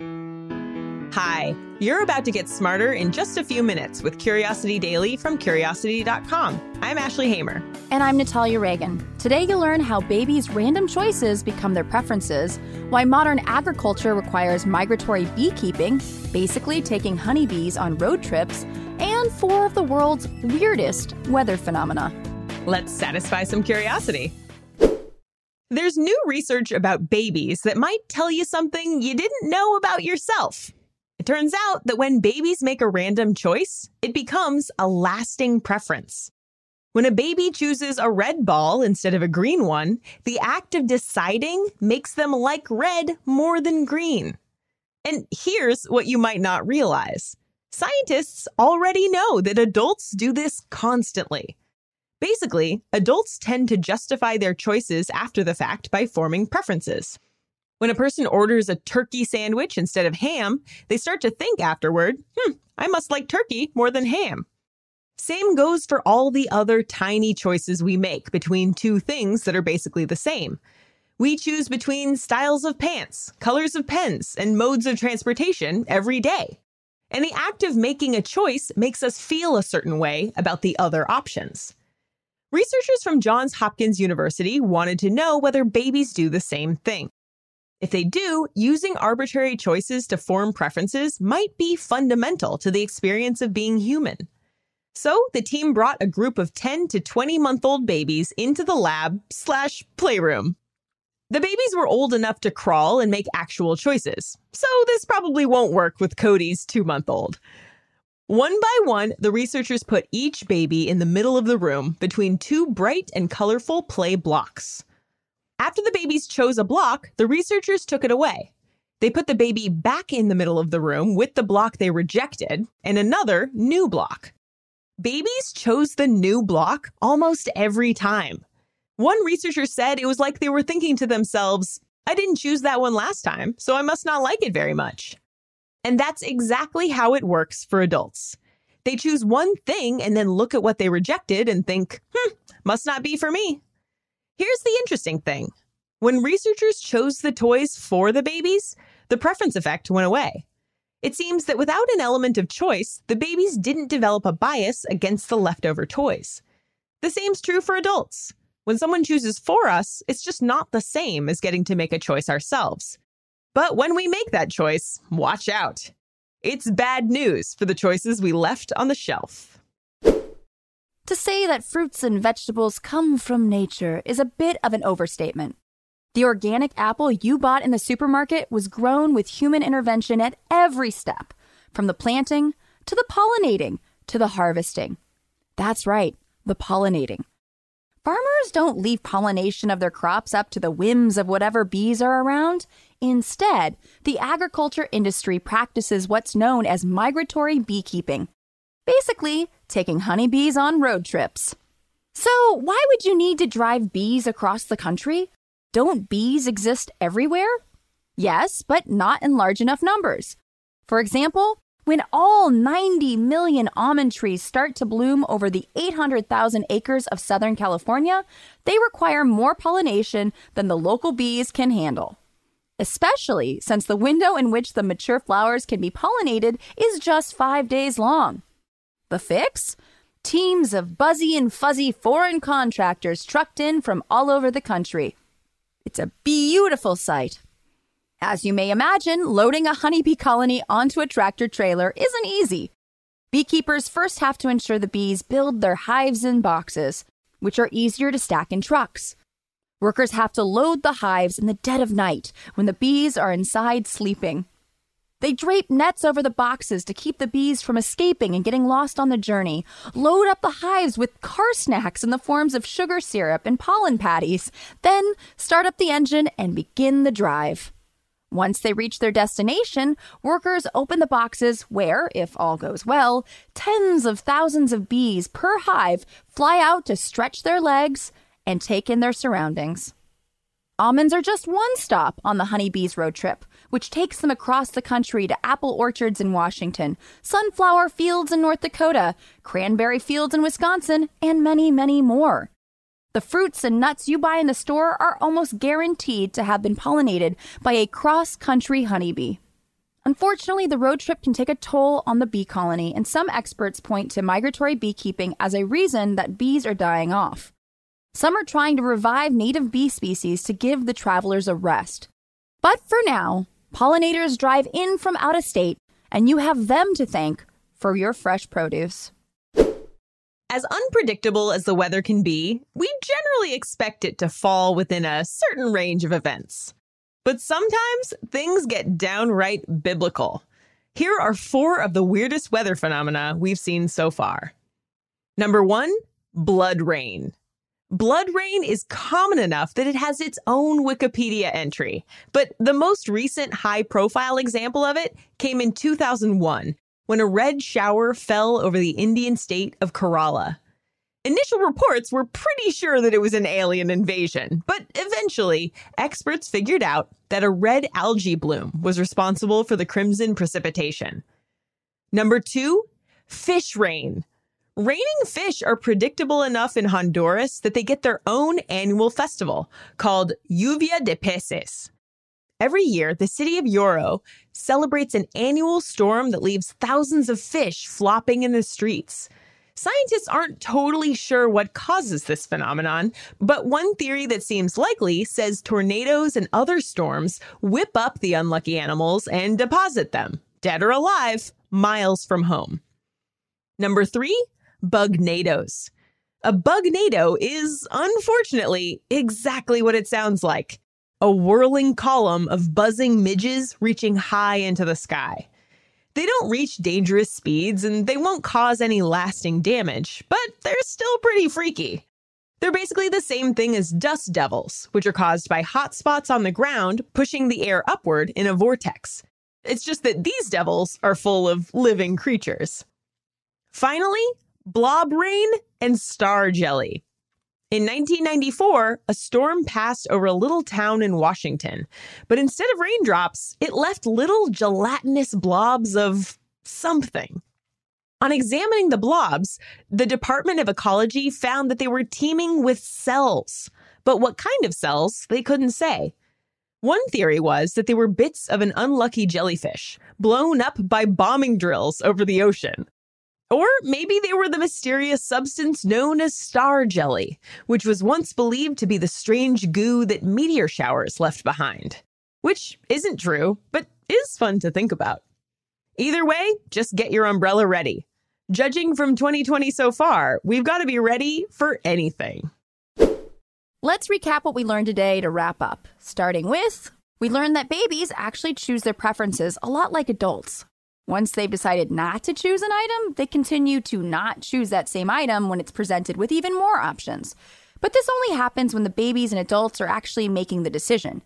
Hi, you're about to get smarter in just a few minutes with Curiosity Daily from Curiosity.com. I'm Ashley Hamer. And I'm Natalia Reagan. Today you'll learn how babies' random choices become their preferences, why modern agriculture requires migratory beekeeping, basically taking honeybees on road trips, and four of the world's weirdest weather phenomena. Let's satisfy some curiosity. There's new research about babies that might tell you something you didn't know about yourself. It turns out that when babies make a random choice, it becomes a lasting preference. When a baby chooses a red ball instead of a green one, the act of deciding makes them like red more than green. And here's what you might not realize scientists already know that adults do this constantly. Basically, adults tend to justify their choices after the fact by forming preferences. When a person orders a turkey sandwich instead of ham, they start to think afterward, hmm, I must like turkey more than ham. Same goes for all the other tiny choices we make between two things that are basically the same. We choose between styles of pants, colors of pens, and modes of transportation every day. And the act of making a choice makes us feel a certain way about the other options. Researchers from Johns Hopkins University wanted to know whether babies do the same thing. If they do, using arbitrary choices to form preferences might be fundamental to the experience of being human. So the team brought a group of 10 to 20 month old babies into the lab slash playroom. The babies were old enough to crawl and make actual choices, so this probably won't work with Cody's two month old. One by one, the researchers put each baby in the middle of the room between two bright and colorful play blocks. After the babies chose a block, the researchers took it away. They put the baby back in the middle of the room with the block they rejected and another new block. Babies chose the new block almost every time. One researcher said it was like they were thinking to themselves, I didn't choose that one last time, so I must not like it very much. And that's exactly how it works for adults. They choose one thing and then look at what they rejected and think, hmm, must not be for me. Here's the interesting thing when researchers chose the toys for the babies, the preference effect went away. It seems that without an element of choice, the babies didn't develop a bias against the leftover toys. The same's true for adults. When someone chooses for us, it's just not the same as getting to make a choice ourselves. But when we make that choice, watch out. It's bad news for the choices we left on the shelf. To say that fruits and vegetables come from nature is a bit of an overstatement. The organic apple you bought in the supermarket was grown with human intervention at every step, from the planting to the pollinating to the harvesting. That's right, the pollinating. Farmers don't leave pollination of their crops up to the whims of whatever bees are around. Instead, the agriculture industry practices what's known as migratory beekeeping, Basically, taking honeybees on road trips. So, why would you need to drive bees across the country? Don't bees exist everywhere? Yes, but not in large enough numbers. For example, when all 90 million almond trees start to bloom over the 800,000 acres of Southern California, they require more pollination than the local bees can handle. Especially since the window in which the mature flowers can be pollinated is just five days long. The fix? Teams of buzzy and fuzzy foreign contractors trucked in from all over the country. It's a beautiful sight. As you may imagine, loading a honeybee colony onto a tractor trailer isn't easy. Beekeepers first have to ensure the bees build their hives in boxes, which are easier to stack in trucks. Workers have to load the hives in the dead of night when the bees are inside sleeping. They drape nets over the boxes to keep the bees from escaping and getting lost on the journey. Load up the hives with car snacks in the forms of sugar syrup and pollen patties. Then start up the engine and begin the drive. Once they reach their destination, workers open the boxes where, if all goes well, tens of thousands of bees per hive fly out to stretch their legs and take in their surroundings. Almonds are just one stop on the honeybees road trip which takes them across the country to apple orchards in Washington, sunflower fields in North Dakota, cranberry fields in Wisconsin, and many, many more. The fruits and nuts you buy in the store are almost guaranteed to have been pollinated by a cross country honeybee. Unfortunately, the road trip can take a toll on the bee colony, and some experts point to migratory beekeeping as a reason that bees are dying off. Some are trying to revive native bee species to give the travelers a rest. But for now, pollinators drive in from out of state, and you have them to thank for your fresh produce. As unpredictable as the weather can be, we generally expect it to fall within a certain range of events. But sometimes things get downright biblical. Here are four of the weirdest weather phenomena we've seen so far. Number one, blood rain. Blood rain is common enough that it has its own Wikipedia entry, but the most recent high profile example of it came in 2001 when a red shower fell over the Indian state of Kerala. Initial reports were pretty sure that it was an alien invasion, but eventually, experts figured out that a red algae bloom was responsible for the crimson precipitation. Number two, fish rain. Raining fish are predictable enough in Honduras that they get their own annual festival called Lluvia de Peces. Every year, the city of Yoro celebrates an annual storm that leaves thousands of fish flopping in the streets. Scientists aren't totally sure what causes this phenomenon, but one theory that seems likely says tornadoes and other storms whip up the unlucky animals and deposit them, dead or alive, miles from home. Number three, bugnados. A bugnado is, unfortunately, exactly what it sounds like a whirling column of buzzing midges reaching high into the sky. They don't reach dangerous speeds and they won't cause any lasting damage, but they're still pretty freaky. They're basically the same thing as dust devils, which are caused by hot spots on the ground pushing the air upward in a vortex. It's just that these devils are full of living creatures. Finally, blob rain and star jelly. In 1994, a storm passed over a little town in Washington, but instead of raindrops, it left little gelatinous blobs of something. On examining the blobs, the Department of Ecology found that they were teeming with cells, but what kind of cells, they couldn't say. One theory was that they were bits of an unlucky jellyfish blown up by bombing drills over the ocean. Or maybe they were the mysterious substance known as star jelly, which was once believed to be the strange goo that meteor showers left behind. Which isn't true, but is fun to think about. Either way, just get your umbrella ready. Judging from 2020 so far, we've got to be ready for anything. Let's recap what we learned today to wrap up. Starting with, we learned that babies actually choose their preferences a lot like adults. Once they've decided not to choose an item, they continue to not choose that same item when it's presented with even more options. But this only happens when the babies and adults are actually making the decision.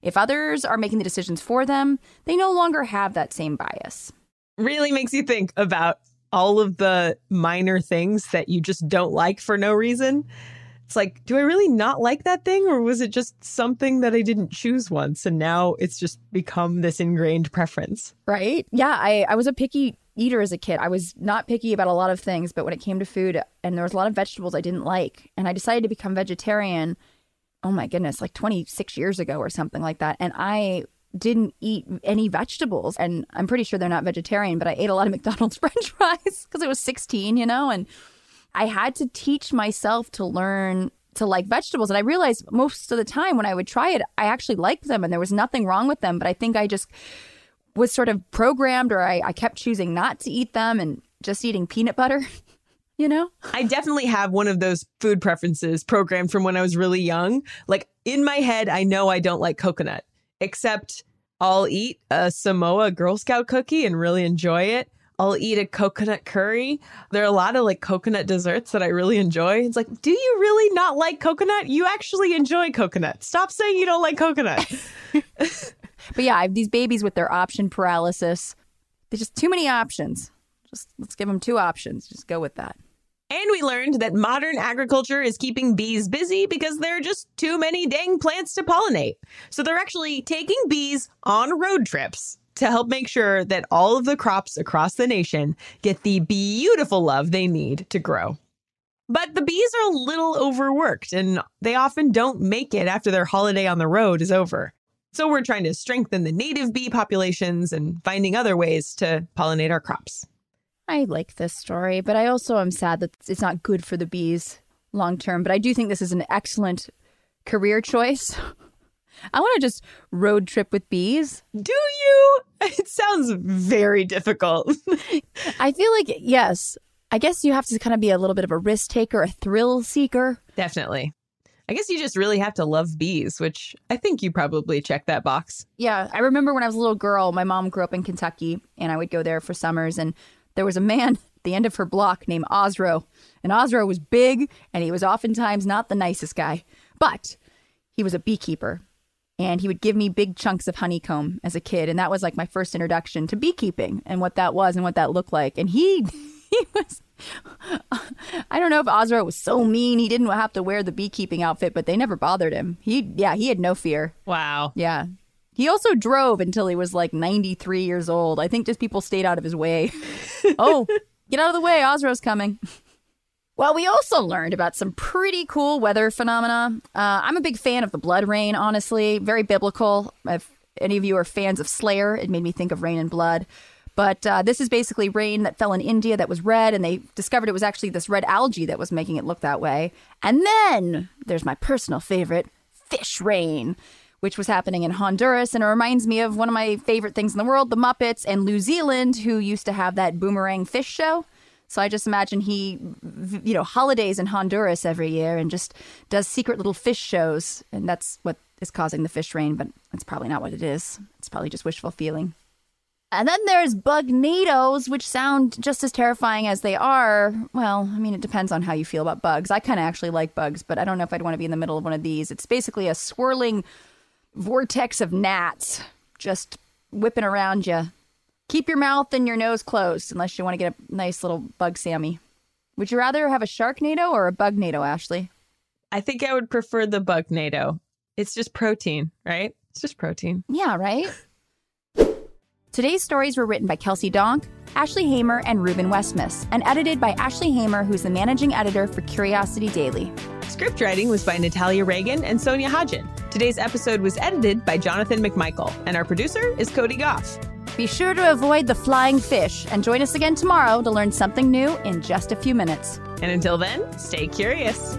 If others are making the decisions for them, they no longer have that same bias. Really makes you think about all of the minor things that you just don't like for no reason it's like, do I really not like that thing? Or was it just something that I didn't choose once and now it's just become this ingrained preference? Right. Yeah. I, I was a picky eater as a kid. I was not picky about a lot of things, but when it came to food, and there was a lot of vegetables I didn't like, and I decided to become vegetarian. Oh my goodness, like 26 years ago or something like that. And I didn't eat any vegetables. And I'm pretty sure they're not vegetarian, but I ate a lot of McDonald's french fries because I was 16, you know, and I had to teach myself to learn to like vegetables. And I realized most of the time when I would try it, I actually liked them and there was nothing wrong with them. But I think I just was sort of programmed or I, I kept choosing not to eat them and just eating peanut butter. you know? I definitely have one of those food preferences programmed from when I was really young. Like in my head, I know I don't like coconut, except I'll eat a Samoa Girl Scout cookie and really enjoy it. I'll eat a coconut curry. There are a lot of like coconut desserts that I really enjoy. It's like, do you really not like coconut? You actually enjoy coconut. Stop saying you don't like coconut. but yeah, I have these babies with their option paralysis. There's just too many options. Just let's give them two options. Just go with that. And we learned that modern agriculture is keeping bees busy because there are just too many dang plants to pollinate. So they're actually taking bees on road trips to help make sure that all of the crops across the nation get the beautiful love they need to grow. But the bees are a little overworked and they often don't make it after their holiday on the road is over. So we're trying to strengthen the native bee populations and finding other ways to pollinate our crops. I like this story, but I also am sad that it's not good for the bees long term. But I do think this is an excellent career choice. I want to just road trip with bees. Do you? It sounds very difficult. I feel like, yes, I guess you have to kind of be a little bit of a risk taker, a thrill seeker. Definitely. I guess you just really have to love bees, which I think you probably check that box. Yeah, I remember when I was a little girl, my mom grew up in Kentucky, and I would go there for summers, and there was a man at the end of her block named Osro. And Osro was big, and he was oftentimes not the nicest guy, but he was a beekeeper. And he would give me big chunks of honeycomb as a kid. And that was like my first introduction to beekeeping and what that was and what that looked like. And he he was I don't know if Osro was so mean he didn't have to wear the beekeeping outfit, but they never bothered him. He yeah, he had no fear. Wow. Yeah. He also drove until he was like 93 years old. I think just people stayed out of his way. oh, get out of the way, Osro's coming. Well, we also learned about some pretty cool weather phenomena. Uh, I'm a big fan of the blood rain, honestly. Very biblical. If any of you are fans of Slayer, it made me think of Rain and Blood. But uh, this is basically rain that fell in India that was red, and they discovered it was actually this red algae that was making it look that way. And then there's my personal favorite, fish rain, which was happening in Honduras. And it reminds me of one of my favorite things in the world, the Muppets, and Lew Zealand, who used to have that boomerang fish show. So I just imagine he, you know, holidays in Honduras every year and just does secret little fish shows. And that's what is causing the fish rain, but that's probably not what it is. It's probably just wishful feeling. And then there's bugnados, which sound just as terrifying as they are. Well, I mean, it depends on how you feel about bugs. I kind of actually like bugs, but I don't know if I'd want to be in the middle of one of these. It's basically a swirling vortex of gnats just whipping around you. Keep your mouth and your nose closed unless you want to get a nice little bug Sammy. Would you rather have a sharknado or a bugnado, Ashley? I think I would prefer the bugnado. It's just protein, right? It's just protein. Yeah, right? Today's stories were written by Kelsey Donk, Ashley Hamer, and Ruben Westmaas, and edited by Ashley Hamer, who's the managing editor for Curiosity Daily. Script writing was by Natalia Reagan and Sonia Hodgen. Today's episode was edited by Jonathan McMichael, and our producer is Cody Gough. Be sure to avoid the flying fish and join us again tomorrow to learn something new in just a few minutes. And until then, stay curious.